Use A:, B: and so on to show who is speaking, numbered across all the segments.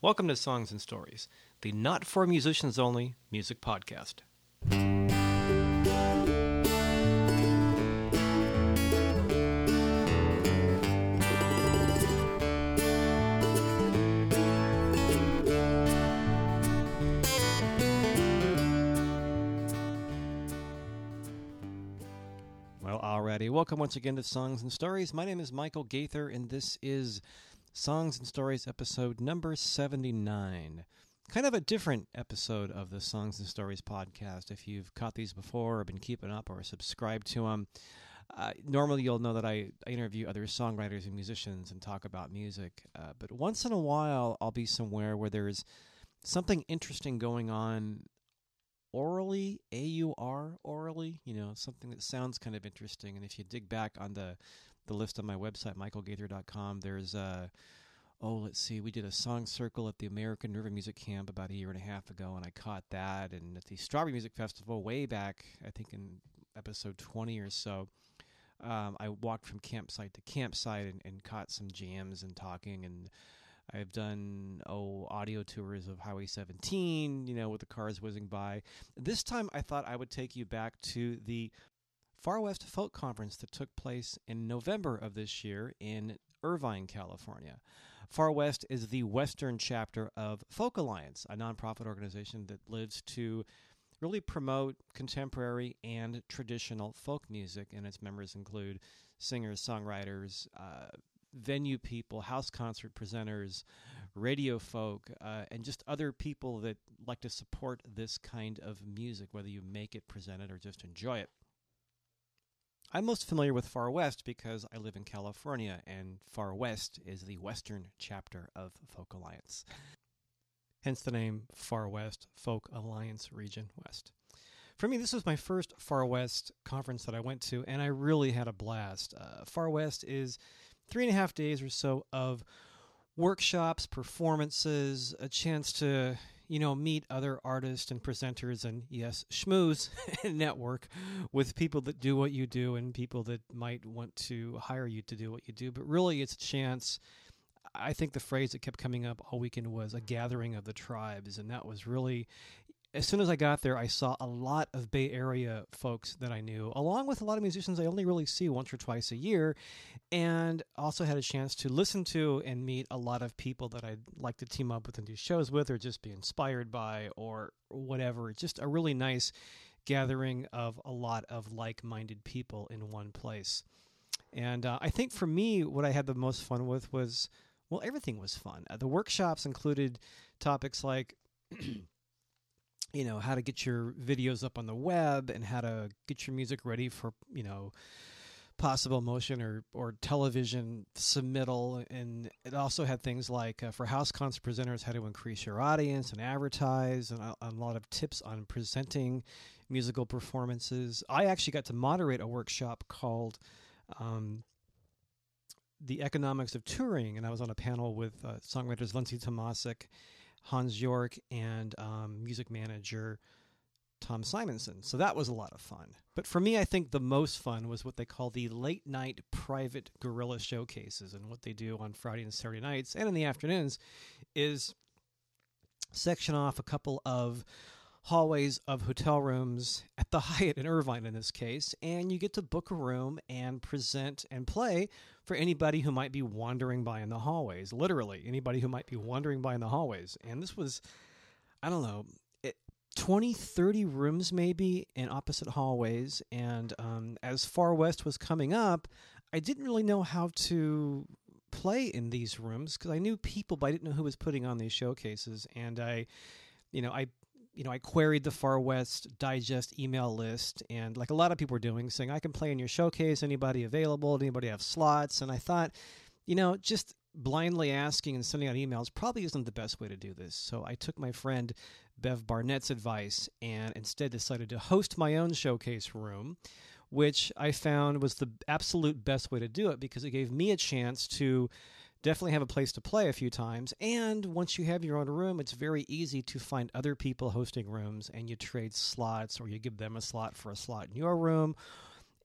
A: Welcome to Songs and Stories, the not for musicians only music podcast. Well, alrighty. Welcome once again to Songs and Stories. My name is Michael Gaither, and this is Songs and Stories episode number 79. Kind of a different episode of the Songs and Stories podcast. If you've caught these before or been keeping up or subscribed to them, uh, normally you'll know that I, I, interview other songwriters and musicians and talk about music. Uh, but once in a while, I'll be somewhere where there's something interesting going on aurally, A U R, aurally, you know, something that sounds kind of interesting. And if you dig back on the, the list on my website, michaelgaither.com, there's a oh, let's see, we did a song circle at the American River Music Camp about a year and a half ago, and I caught that. And at the Strawberry Music Festival, way back, I think in episode 20 or so, um, I walked from campsite to campsite and, and caught some jams and talking and I've done oh audio tours of Highway 17, you know, with the cars whizzing by. This time I thought I would take you back to the Far West Folk Conference that took place in November of this year in Irvine, California. Far West is the western chapter of Folk Alliance, a nonprofit organization that lives to really promote contemporary and traditional folk music, and its members include singers, songwriters, uh, venue people, house concert presenters, radio folk, uh, and just other people that like to support this kind of music, whether you make it, present it, or just enjoy it. I'm most familiar with Far West because I live in California, and Far West is the western chapter of Folk Alliance. Hence the name Far West Folk Alliance Region West. For me, this was my first Far West conference that I went to, and I really had a blast. Uh, Far West is three and a half days or so of workshops, performances, a chance to you know meet other artists and presenters, and yes, schmooze and network with people that do what you do and people that might want to hire you to do what you do. But really, it's a chance. I think the phrase that kept coming up all weekend was a gathering of the tribes, and that was really as soon as I got there, I saw a lot of Bay Area folks that I knew, along with a lot of musicians I only really see once or twice a year, and also had a chance to listen to and meet a lot of people that I'd like to team up with and do shows with, or just be inspired by, or whatever. Just a really nice gathering of a lot of like minded people in one place. And uh, I think for me, what I had the most fun with was well, everything was fun. Uh, the workshops included topics like you know how to get your videos up on the web and how to get your music ready for you know possible motion or or television submittal. And it also had things like uh, for house concert presenters how to increase your audience and advertise and a, a, lot of tips on presenting musical performances. I actually got to moderate a workshop called um, the economics of touring and i was on a panel with uh, songwriters Lindsay Tomasic Hans York and um, music manager Tom Simonson. So that was a lot of fun. But for me, I think the most fun was what they call the late night private guerrilla showcases. And what they do on Friday and Saturday nights and in the afternoons is section off a couple of hallways of hotel rooms at the Hyatt in Irvine in this case, and you get to book a room and present and play for anybody who might be wandering by in the hallways. Literally, anybody who might be wandering by in the hallways. And this was, I don't know, it, 20, 30 rooms maybe in opposite hallways. And um, as Far West was coming up, I didn't really know how to play in these rooms because I knew people, but I didn't know who was putting on these showcases. And I, you know, I you know, I queried the Far West Digest email list, and like a lot of people were doing, saying, I can play in your showcase. Anybody available? Anybody have slots? And I thought, you know, just blindly asking and sending out emails probably isn't the best way to do this. So I took my friend Bev Barnett's advice and instead decided to host my own showcase room, which I found was the absolute best way to do it because it gave me a chance to definitely have a place to play a few times. And once you have your own room, it's very easy to find other people hosting rooms and you trade slots or you give them a slot for a slot in your room.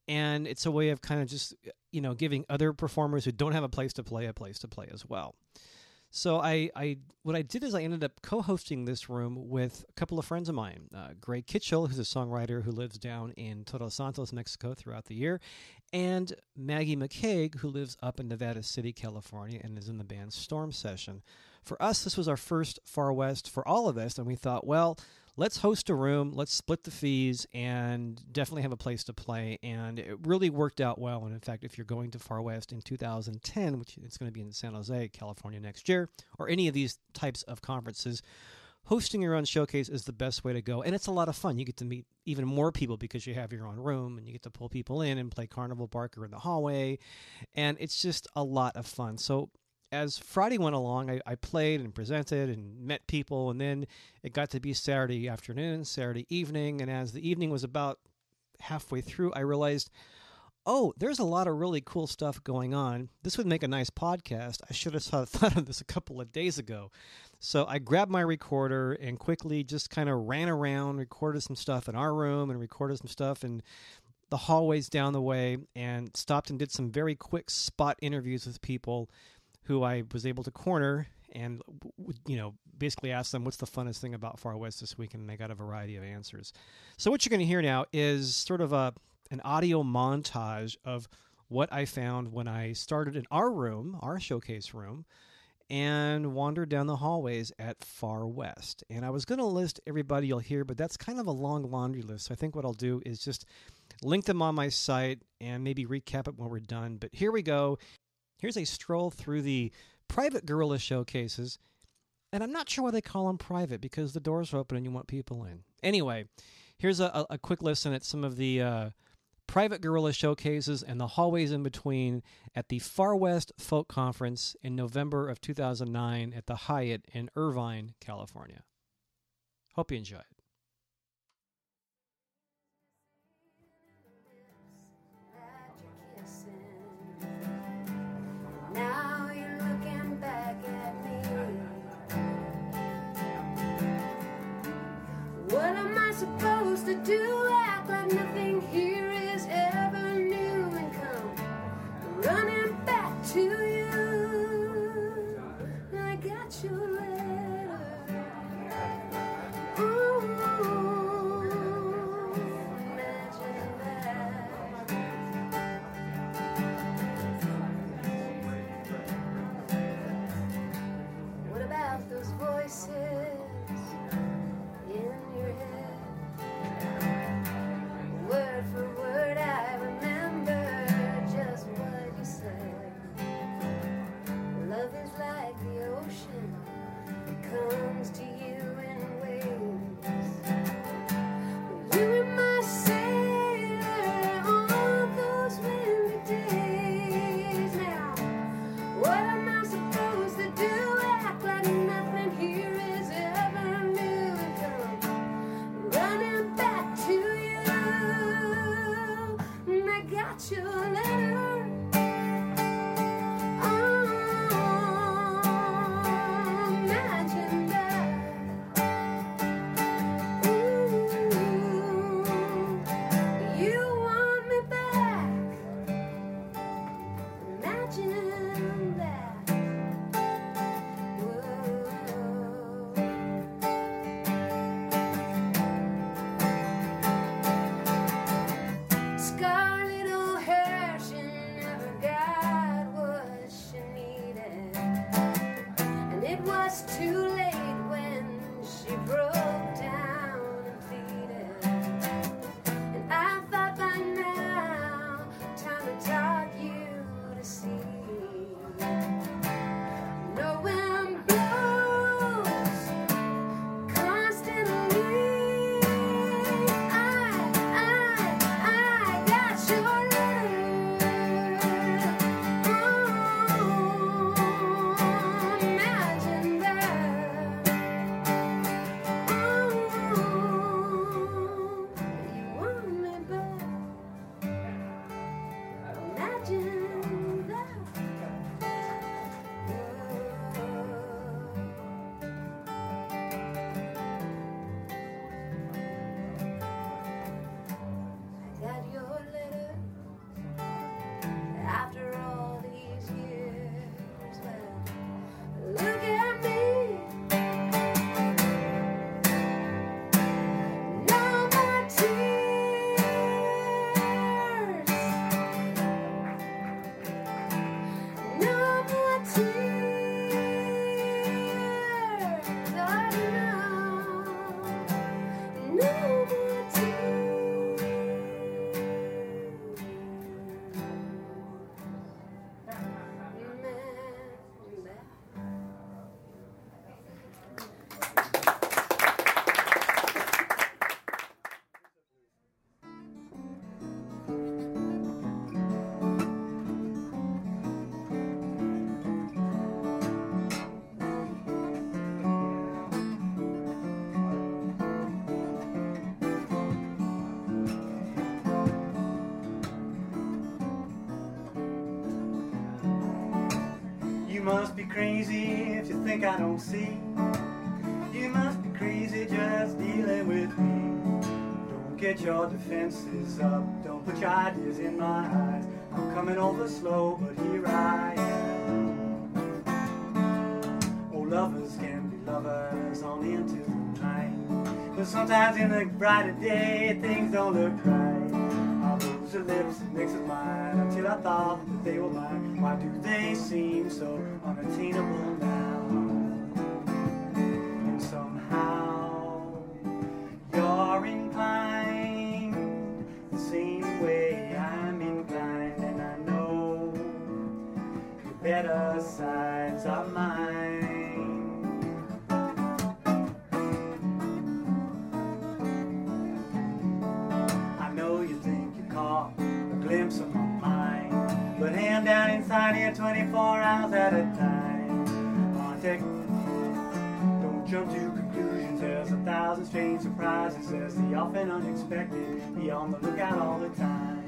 A: And it's a way of kind of just, you know, giving other performers who don't have a place to play a place to play as well. So I, I what I did is I ended up co-hosting this room with a couple of friends of mine, uh, Greg Kitchell, who's a songwriter who lives down in Todos Santos, Mexico, throughout the year, and Maggie McKaig, who lives up in Nevada City, California, and is in the band Storm Session. For us, this was our first Far West for all of us, and we thought, well, let's host a room, let's split the fees, and definitely have a place to play. And it really worked out well. And in fact, if you're going to Far West in 2010, which it's going to be in San Jose, California next year, or any of these types of conferences, hosting your own showcase is the best way to go. And it's a lot of fun. You get to meet even more people because you have your own room and you get to pull people in and play Carnival Barker in the hallway. And it's just a lot of fun. So as Friday went along, I, I, played and presented and met people, and then it got to be Saturday afternoon, Saturday evening, and as the evening was about halfway through, I realized, oh, there's a lot of really cool stuff going on. This would make a nice podcast. I should have thought of this a couple of days ago. So I grabbed my recorder and quickly just kind of ran around, recorded some stuff in our room, and recorded some stuff in the hallways down the way, and stopped and did some very quick spot interviews with people who I was able to corner and you know basically ask them what's the funnest thing about Far West this week, and they got a variety of answers. So what you're going to hear now is sort of a an audio montage of what I found when I started in our room, our showcase room, and wandered down the hallways at Far West. And I was going to list everybody you'll hear, but that's kind of a long laundry list. So I think what I'll do is just link them on my site and maybe recap it when we're done. But here we go. Here's a stroll through the private guerrilla showcases. And I'm not sure why they call them private because the doors are open and you want people in. Anyway, here's a, a quick listen at some of the uh, private guerrilla showcases and the hallways in between at the Far West Folk Conference in November of 2009 at the Hyatt in Irvine, California. Hope you enjoy it. supposed to do?
B: Crazy if you think I don't see. You must be crazy just dealing with me. Don't get your defenses up, don't put your ideas in my eyes. I'm coming over slow, but here I am. Oh, lovers can be lovers on into the night. But sometimes in the brighter day, things don't look right. I'll your lips to mine until I thought that they were mine. Why do they seem so unattainable now? Jump to conclusions. There's a thousand strange surprises. There's the often unexpected. Be on the lookout all the time.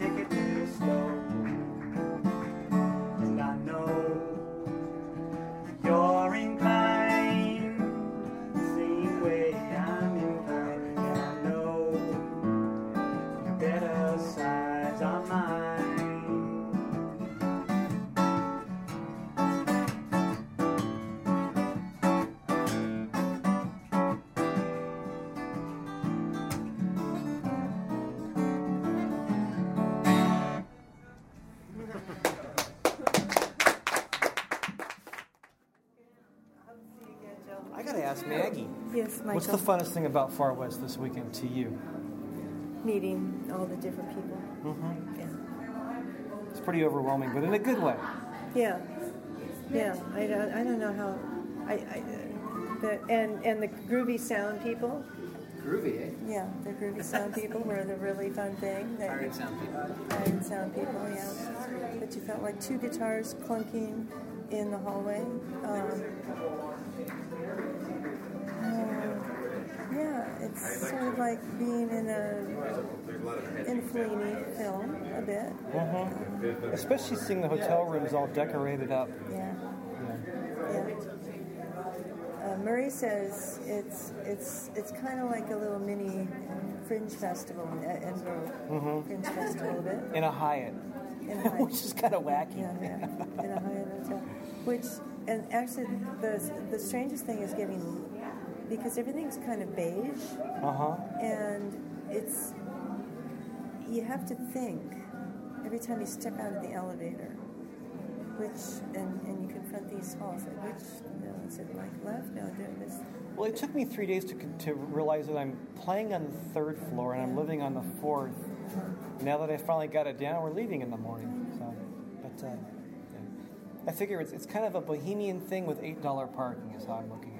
B: Better
C: Michael.
A: What's the funnest thing about Far West this weekend to you?
C: Meeting all the different people.
A: Mm-hmm.
C: Yeah.
A: It's pretty overwhelming, but in a good way.
C: Yeah. Yeah. I don't, I don't know how. I, I the, and and the groovy sound people.
D: Groovy, eh?
C: Yeah, the groovy sound people were the really fun thing. That
D: Iron sound people.
C: Iron sound people, yeah. But you felt like two guitars clunking in the hallway. Um, it's sort of like being in a in a Fellini film a bit.
A: Mm-hmm. Especially seeing the hotel rooms all decorated up.
C: Yeah. Yeah. Uh, Murray says it's it's it's kind of like a little mini fringe festival in Ed- Edinburgh.
A: Mhm.
C: Fringe festival a bit.
A: In a Hyatt,
C: In a Hyatt.
A: which is kind of wacky.
C: Yeah, yeah. In a Hyatt hotel. Which and actually the the strangest thing is getting because everything's kind of beige
A: Uh huh.
C: and it's you have to think every time you step out of the elevator which and, and you confront these halls like which you know is it like left no do this
A: Well, it took me three days to, to realize that I'm playing on the third floor and I'm living on the fourth. Now that I finally got it down, we're leaving in the morning. So, but uh, yeah. I figure it's, it's kind of a bohemian thing with eight dollar parking is how I'm looking at it.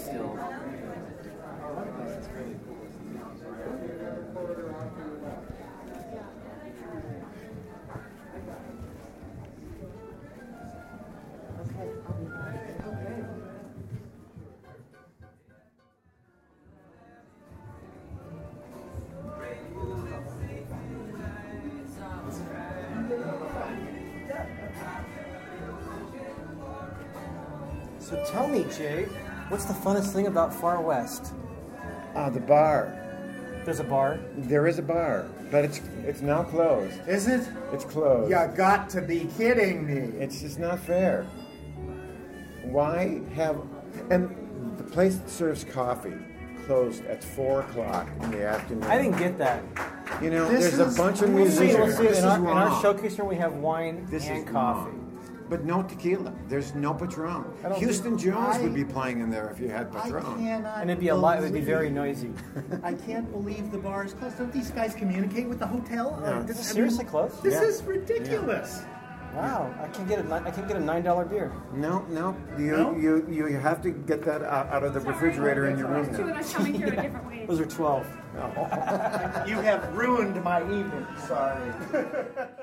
E: still.
F: So tell me, Jay, what's the funnest thing about Far West?
G: Ah, the bar.
F: There's a bar.
G: There is a bar, but it's it's now closed.
H: Is it?
G: It's closed.
H: You got to be kidding me.
G: It's just not fair. Why have and the place that serves coffee closed at four o'clock in the afternoon?
F: I didn't get that.
G: You know,
H: This
G: there's
H: is
G: a bunch of
H: weird.
F: See,
G: musicians.
F: we'll see,
G: This
F: in,
G: is
F: our, in our showcase room, we have wine
G: This
F: and
G: is
F: coffee.
G: Wrong. But no tequila. There's no Patron. Houston Jones
H: I-
G: would be playing in there if you had
H: I
G: Patron.
H: cannot.
F: And it'd be a lot. It would be very noisy.
H: I can't believe the bar is closed. Don't these guys communicate with the hotel?
G: No.
H: Uh, this,
F: Is
H: I
F: seriously
H: mean,
F: closed?
H: This
G: Yeah.
H: is ridiculous.
F: Wow, I can't get a ni- I can get a nine dollar beer.
G: No, no. You,
H: No?
G: you you have to get that out, out of the refrigerator in your room
I: Two of
G: now.
I: us coming through a different way.
F: Those are twelve.
H: You have ruined my evening. Sorry.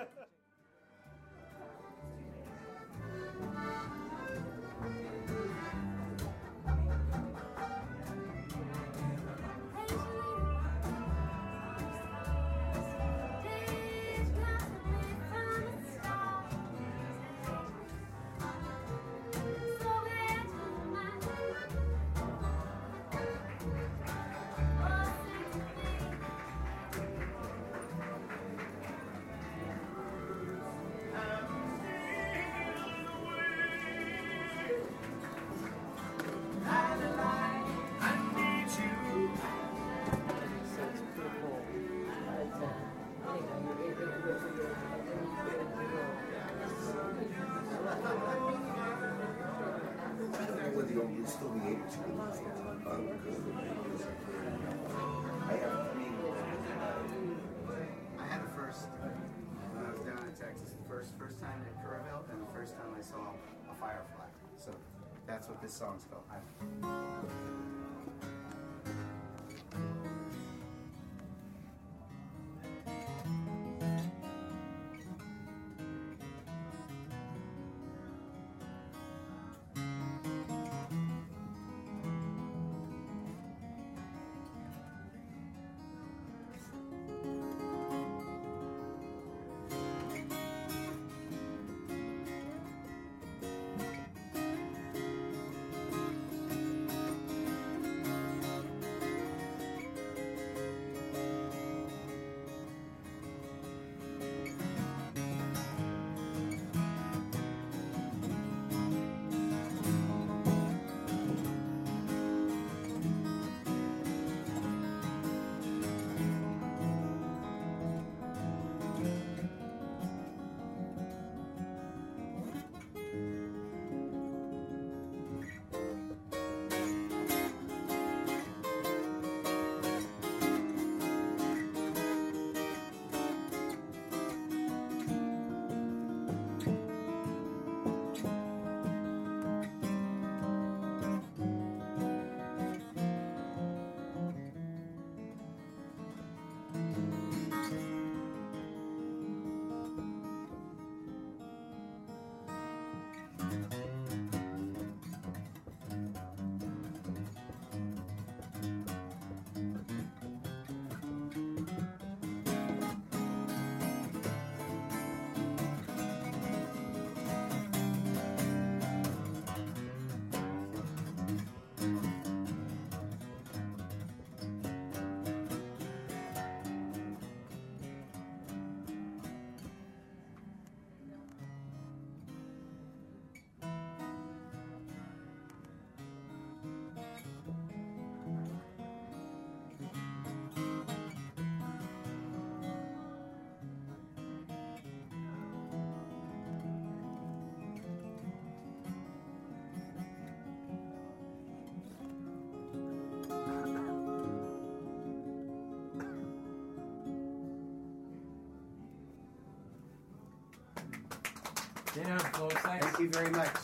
E: Thanks. Thank you very much.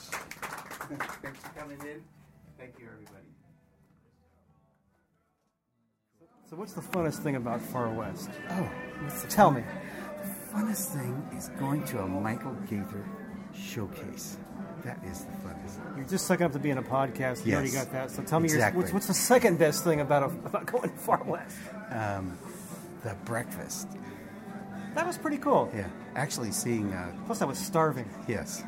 E: Thanks for coming in. Thank you, everybody.
F: So, what's the funnest thing about Far West?
D: Oh,
F: tell fun? me.
D: The funnest thing is going to a Michael Gaither showcase. That is the funnest.
F: You're just sucking up to being a podcast. You
D: yes.
F: already got that. So tell me,
D: exactly.
F: your, what's, what's, the second best thing about a, about going far west?
D: Um, the breakfast.
F: That was pretty cool.
D: Yeah, actually seeing. Uh,
F: Plus, I was starving.
D: yes,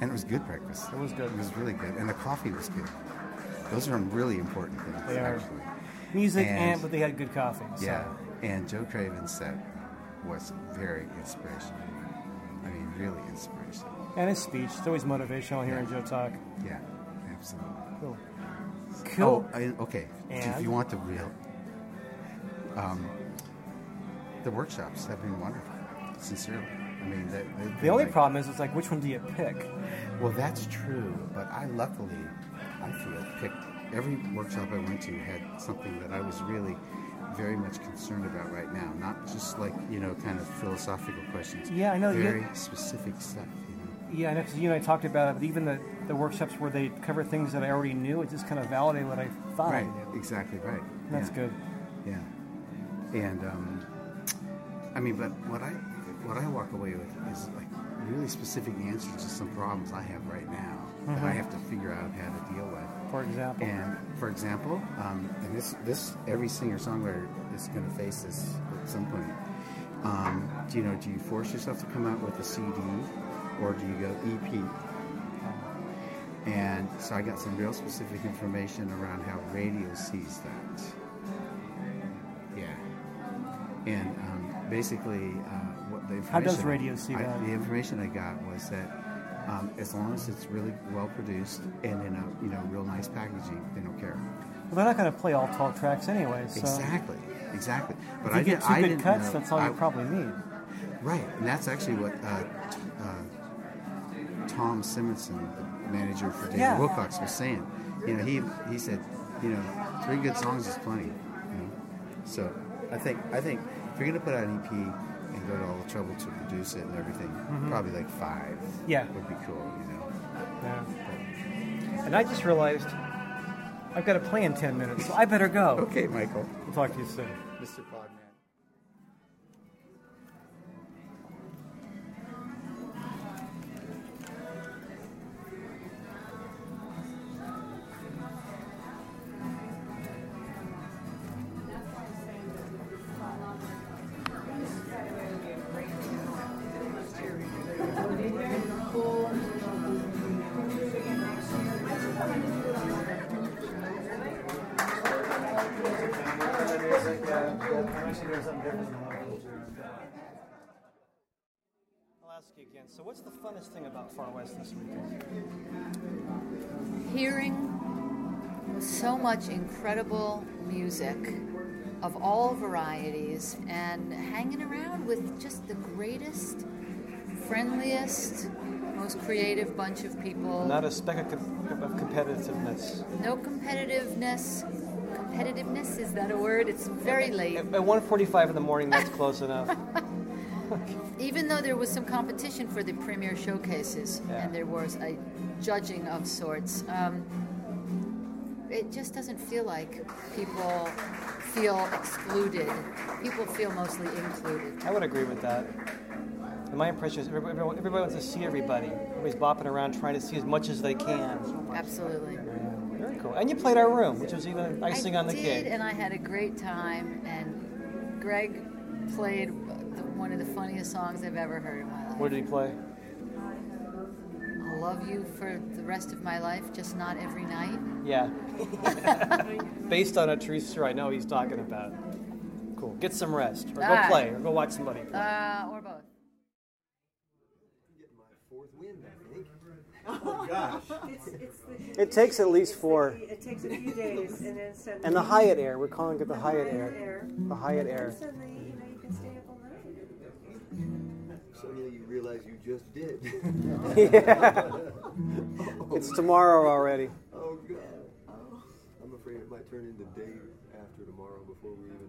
D: and it was good breakfast.
F: It was good.
D: It was really good, and the coffee was good. Those are really important things.
F: They are.
D: actually.
F: Music,
D: And-
F: and, but they had good coffee. So.
D: Yeah, and Joe Craven's set was very inspirational. I mean, really inspirational.
F: And his speech. It's always motivational hearing Joe talk.
D: Yeah, absolutely.
F: Cool. Cool.
D: Oh, I, okay. If you want the real, um, the workshops have been wonderful. Sincerely, I mean, they, they've
F: the only
D: like-
F: problem is, it's like, which one do you pick?
D: Well, that's true, but I luckily, I feel, picked every workshop I went to had something that I was really very much concerned about right now. Not just like you know, kind of philosophical questions.
F: Yeah, I know,
D: Very specific stuff. You know.
F: Yeah, I know, 'cause you and I talked about it, but even the, the workshops where they cover things that I already knew, it just kind of validated what I thought
D: Right. Exactly right.
F: That's
D: Yeah.
F: good.
D: Yeah. And um, I mean, but what I what I walk away with is like really specific answers to some problems I have right now that I
F: Mhm.
D: have to figure out how to deal with.
F: For example?
D: And for example, um, and this this every singer songwriter is going to face this at some point. Um, do you know? Do you force yourself to come out with a CD, or do you go EP? And so I got some real specific information around how radio sees that. Yeah. And basically, uh, what the
F: How does
D: information-
F: radio see
D: I-
F: that?
D: The information I got was that um, as long as it's really well produced and in a you know real nice packaging, they don't care.
F: Well, they're not going to play all 12 tracks anyway, so.
D: Exactly, exactly.
F: If
D: I
F: get
D: did-
F: two
D: I
F: good
D: didn't
F: cuts,
D: know-
F: that's all
D: I-
F: you probably need.
D: Right, and that's actually what uh, t- uh, Tom Simonson, the manager for David
F: Yeah.
D: Wilcox, was saying. You know, he he said, you know, three good songs is plenty. You know, so I think I think if you're gonna put out an EP and go to all the trouble to produce it and everything,
F: Mhm.
D: probably like five.
F: Yeah.
D: would be cool. You know.
F: Yeah. And I just realized I've got to play in 10 minutes, so I better go.
D: Okay, Michael.
F: We'll talk to you soon.
D: Mr.
F: I'll ask you again. So, what's the funnest thing about Far West this weekend?
J: hearing so much incredible music of all varieties and hanging around with just the greatest, friendliest, most creative bunch of people.
F: Not a speck of, com- of competitiveness.
J: no competitiveness. Competitiveness is that a word? It's very late.
F: At 1:45 in the morning, that's close enough.
J: Even though there was some competition for the premier showcases
F: Yeah.
J: and there was a judging of sorts, um, it just doesn't feel like people feel excluded. People feel mostly included.
F: I would agree with that. And my impression is everybody, everybody wants to see everybody. Everybody's bopping around trying to see as much as they can.
J: Absolutely.
F: Cool. And you played our room, which was even icing
J: I
F: on the
J: did,
F: cake.
J: and I had a great time. And Greg played the, one of the funniest songs I've ever heard in my life.
F: What did he play?
J: I'll love you for the rest of my life, just not every night.
F: Yeah. Based on a true story I know he's talking about. Cool. Get some rest. Or go
J: Ah.
F: play. Or go watch somebody play.
J: Uh, or both.
K: Fourth wind, I think. Oh gosh.
C: It's, it's the,
F: It takes at least four.
C: It takes a few days, and then suddenly.
F: And the Hyatt Air. We're calling it the Hyatt
C: Hyatt
F: Air.
C: Air.
F: The Hyatt
C: And
F: Air.
C: suddenly, you know, you can stay up all night.
K: Suddenly you realize you just did.
F: Yeah. It's tomorrow already.
K: Oh god. I'm afraid it might turn into day after tomorrow before we even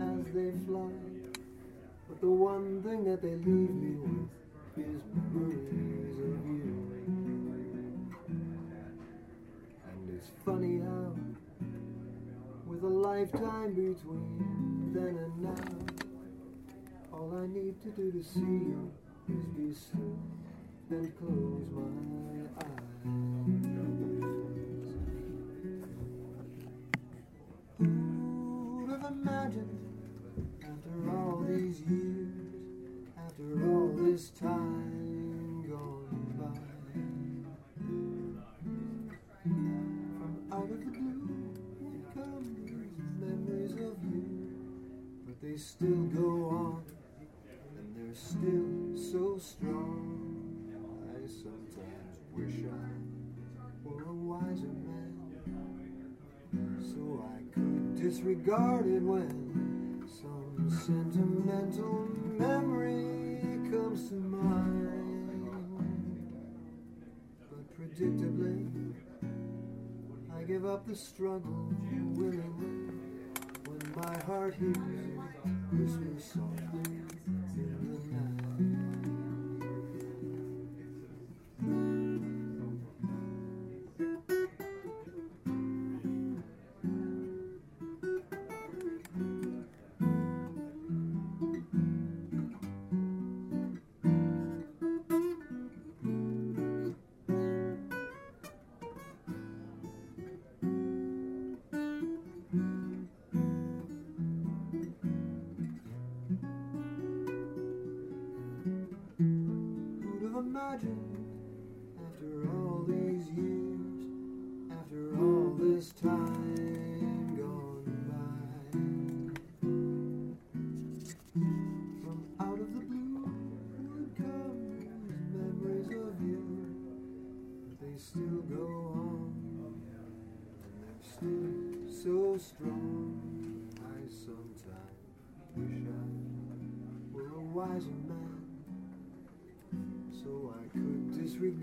L: as they fly. But the one thing that they leave me with is memories of you. And it's funny how, with a lifetime between then and now, all I need to do to see you is be still and close my eyes. Time gone by, from out of the blue come memories of you, but they still go on, and they're still so strong. I sometimes wish I were a wiser man so I could disregard it when some sentimental memory comes to mind. But predictably, I give up the struggle willingly when my heart hears softly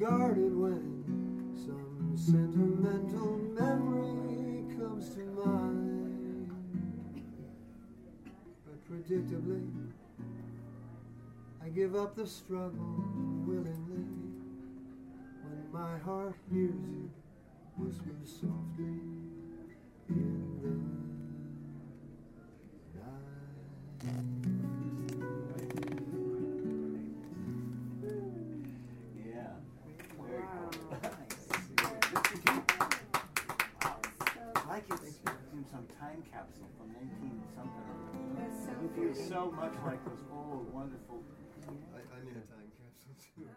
L: it when some sentimental memory comes to mind. But predictably, I give up the struggle
B: like it's in some time capsule from 19 something.
C: That's so
B: You feel so much like those old wonderful.
L: I, I need a time capsule too.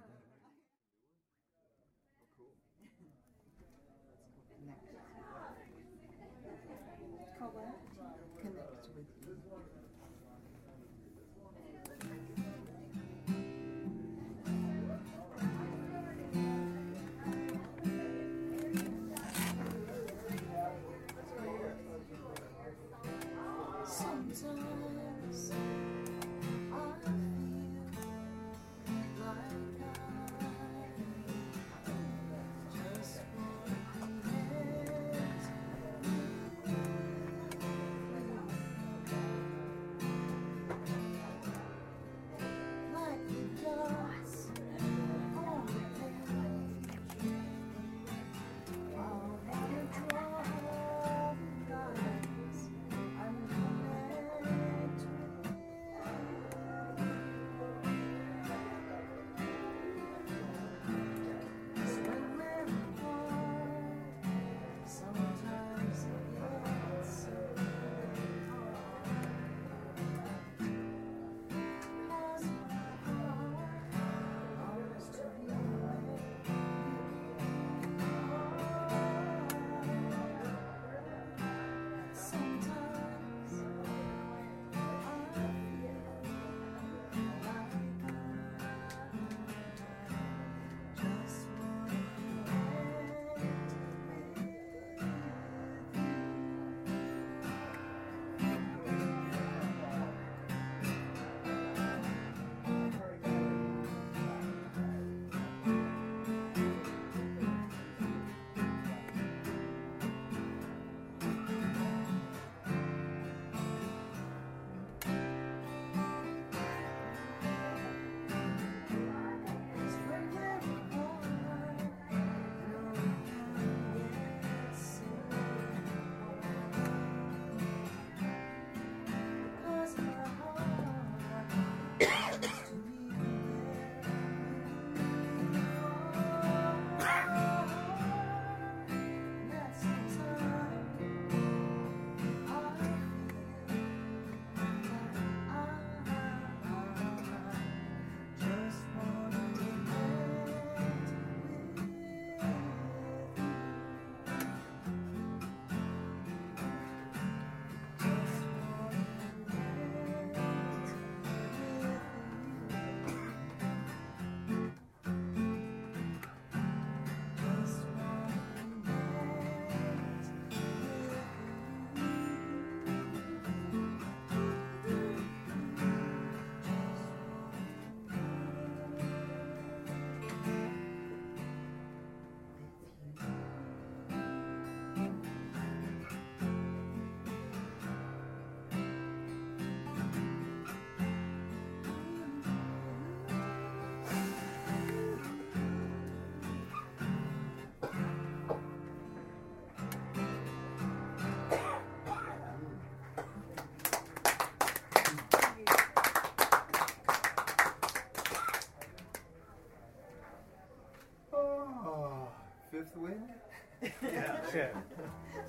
B: Yeah.
M: Chin.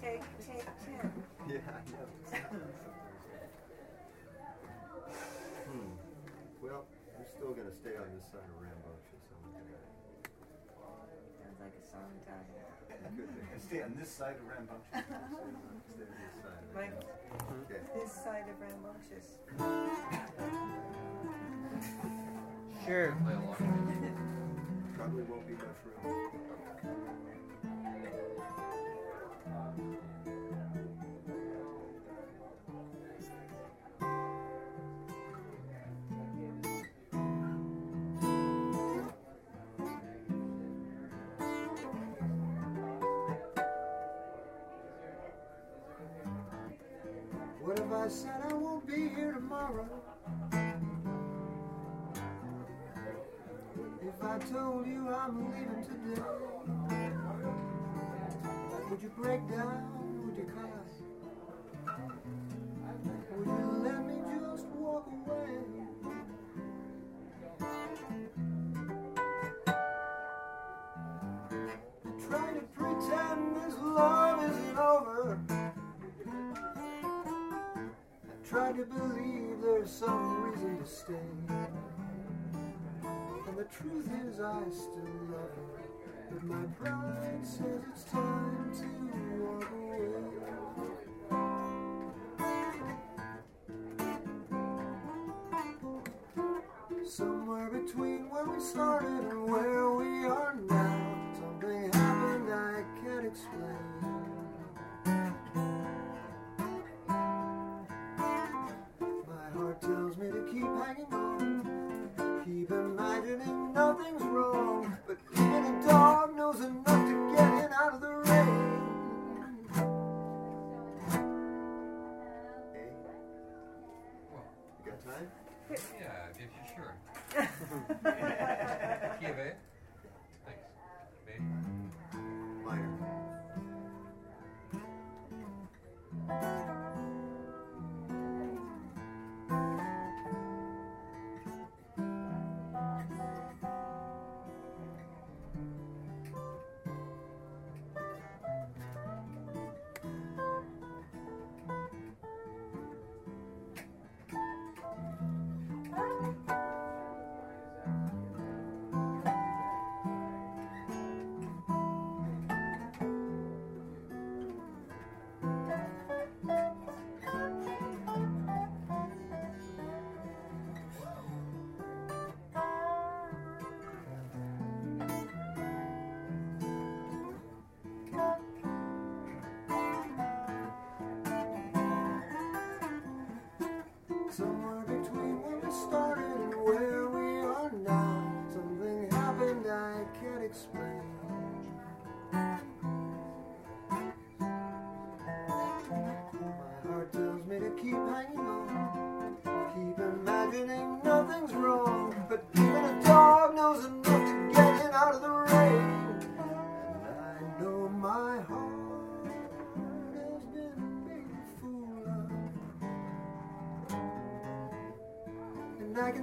C: Take, take, chin.
M: Yeah, I know. hmm. Well, we're still going to stay on this side of Rambunctious. I'm gonna-
C: Sounds like a song title.
B: Stay on this side of Rambunctious.
M: Stay on this side of it.
C: Like
M: Okay.
C: this side of rambunctious.
A: Sure.
M: Probably won't be much room.
L: What if I said I won't be here tomorrow? If I told you I'm leaving today, would you break down? Would you cry? Would you let me just walk away? I try to pretend this love isn't over. I try to believe there's some reason to stay. And the truth is, I still love you. But my pride says it's time to walk away. Somewhere between where we started and where we are now, something happened I can't explain.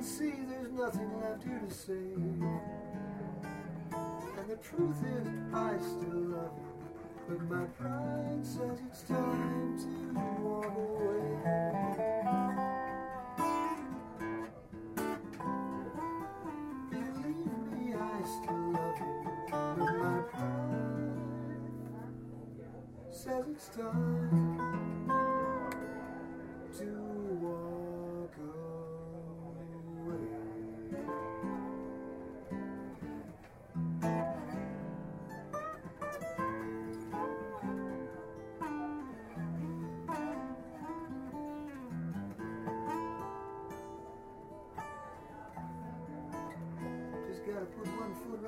L: See there's nothing left here to say. And the truth is, I still love you. But my pride says it's time to walk away. Believe me, I still love you. But my pride says it's time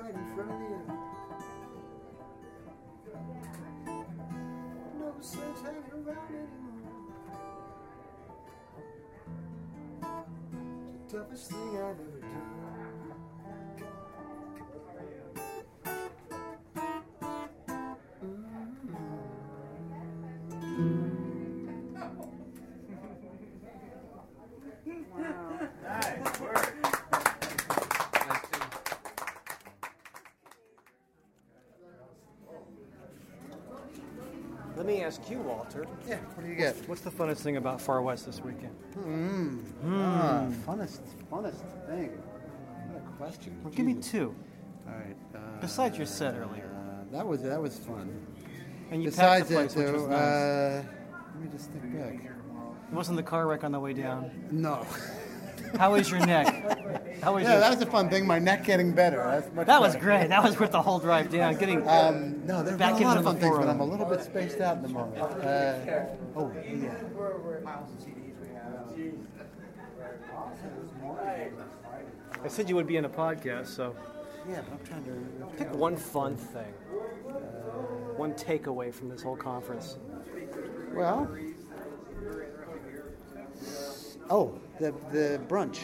L: right in front of other. No sense hanging around anymore. The toughest thing I've ever
F: me ask you, Walter.
N: Yeah, what do you get?
F: What's the funnest thing about Far West this weekend?
N: Hmm.
F: Hmm.
N: Ah, funnest, funnest thing. What a question.
F: Well, give me two.
N: All right. Uh,
F: Besides your set earlier.
N: Uh, that was that was fun.
F: And you packed
N: Besides
F: the place,
N: that, though,
F: was nice.
N: uh, let me just think back.
F: It wasn't the car wreck on the way down.
N: No.
F: How is your neck? How was
N: yeah,
F: your?
N: that was a fun thing. My neck getting better. That's much
F: That was
N: better.
F: great. That was worth the whole drive down. Getting
N: Um, no, there
F: back
N: were a lot
F: into
N: of
F: the
N: fun things, but I'm a little bit spaced out in the moment. Uh, oh, yeah.
F: I said you would be in a podcast, so
N: Yeah, but I'm trying to
F: pick one fun thing, one takeaway from this whole conference.
N: Well, oh, the the brunch.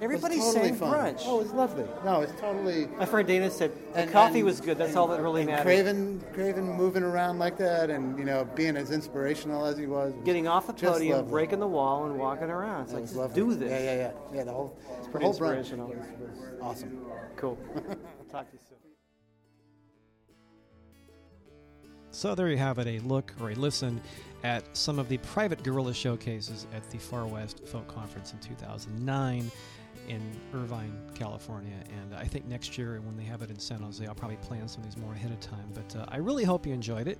F: Everybody's
N: was totally
F: saying
N: fun.
F: brunch.
N: Oh, it's lovely. No, it's totally.
F: My friend Dana said the
N: And-
F: coffee
N: and-
F: was good. That's all that really
N: and
F: mattered.
N: Craven, Craven moving around like that, and you know, being as inspirational as he was. was
F: Getting off the podium,
N: lovely.
F: breaking the wall, and walking around. It's
N: That
F: like, just
N: lovely.
F: do this.
N: Yeah, yeah, yeah, yeah. The whole, the
F: pretty
N: whole brunch
F: inspirational.
N: was, was awesome.
F: Cool. Talk to you soon.
A: So there you have it, a look or a listen at some of the private guerrilla showcases at the Far West Folk Conference in 2009 in Irvine, California. And I think next year when they have it in San Jose, I'll probably plan some of these more ahead of time. But uh, I really hope you enjoyed it.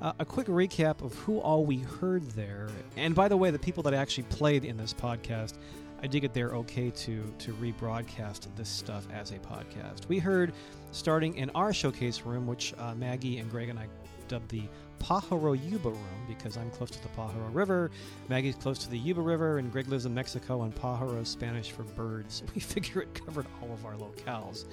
A: Uh, a quick recap of who all we heard there. And by the way, the people that actually played in this podcast, I dig it they're okay to to rebroadcast this stuff as a podcast. We heard starting in our showcase room, which uh, Maggie and Greg and I dubbed the Pajaro Yuba room because I'm close to the Pajaro River, Maggie's close to the Yuba River, and Greg lives in Mexico, and Pajaro is Spanish for birds. We figure it covered all of our locales.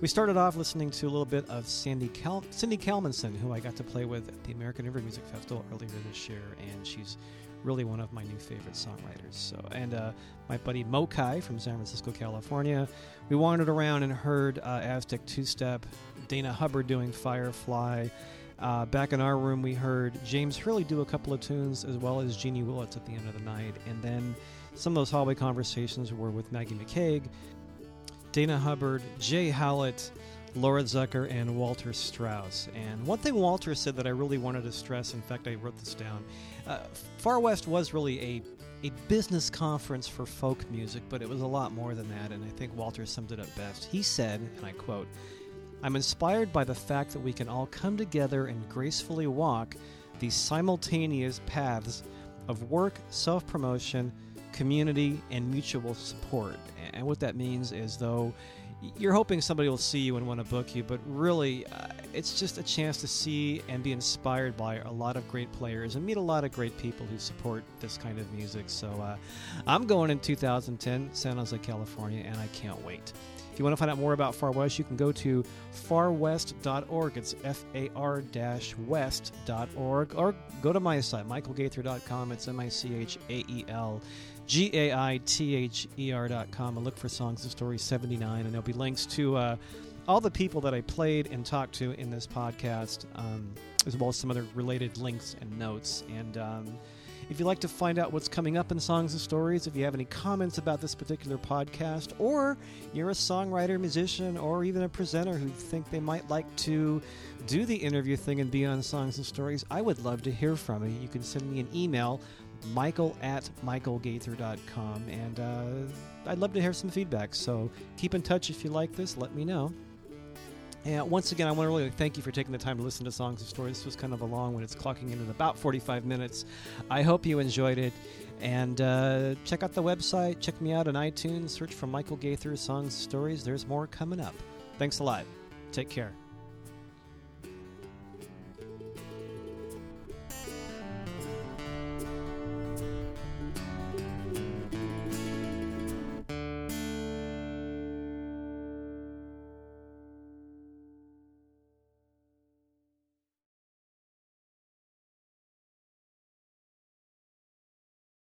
A: We started off listening to a little bit of Sandy Cal- Cindy Kalmenson, who I got to play with at the American River Music Festival earlier this year, and she's really one of my new favorite songwriters. So, and uh, my buddy Mokai from San Francisco, California. We wandered around and heard uh, Aztec Two Step, Dana Hubbard doing Firefly. Uh, back in our room, we heard James Hurley do a couple of tunes, as well as Jeannie Willits at the end of the night. And then some of those hallway conversations were with Maggie McKaig, Dana Hubbard, Jay Howlett, Laura Zucker, and Walter Strauss. And one thing Walter said that I really wanted to stress, in fact, I wrote this down. Uh, Far West was really a a business conference for folk music, but it was a lot more than that, and I think Walter summed it up best. He said, and I quote, I'm inspired by the fact that we can all come together and gracefully walk these simultaneous paths of work, self promotion, community, and mutual support. And what that means is, though, you're hoping somebody will see you and want to book you, but really, uh, it's just a chance to see and be inspired by a lot of great players and meet a lot of great people who support this kind of music. So uh, I'm going in 2010, San Jose, California, and I can't wait. If you want to find out more about Far West, you can go to farwest.org. It's F A R west.org. Or go to my site, michaelgaither.com. It's M I C H A E L G A I T H E R.com and look for Songs and Stories 79. And there'll be links to uh, all the people that I played and talked to in this podcast, um, as well as some other related links and notes. And um, if you'd like to find out what's coming up in Songs and Stories, if you have any comments about this particular podcast, or you're a songwriter, musician, or even a presenter who think they might like to do the interview thing and be on Songs and Stories, I would love to hear from you. You can send me an email, michael at michaelgaither.com, and uh, I'd love to hear some feedback. So keep in touch if you like this, let me know. And once again, I want to really thank you for taking the time to listen to Songs and Stories. This was kind of a long one. It's clocking in at about 45 minutes. I hope you enjoyed it. And uh, check out the website. Check me out on iTunes. Search for Michael Gaither Songs Stories. There's more coming up. Thanks a lot. Take care.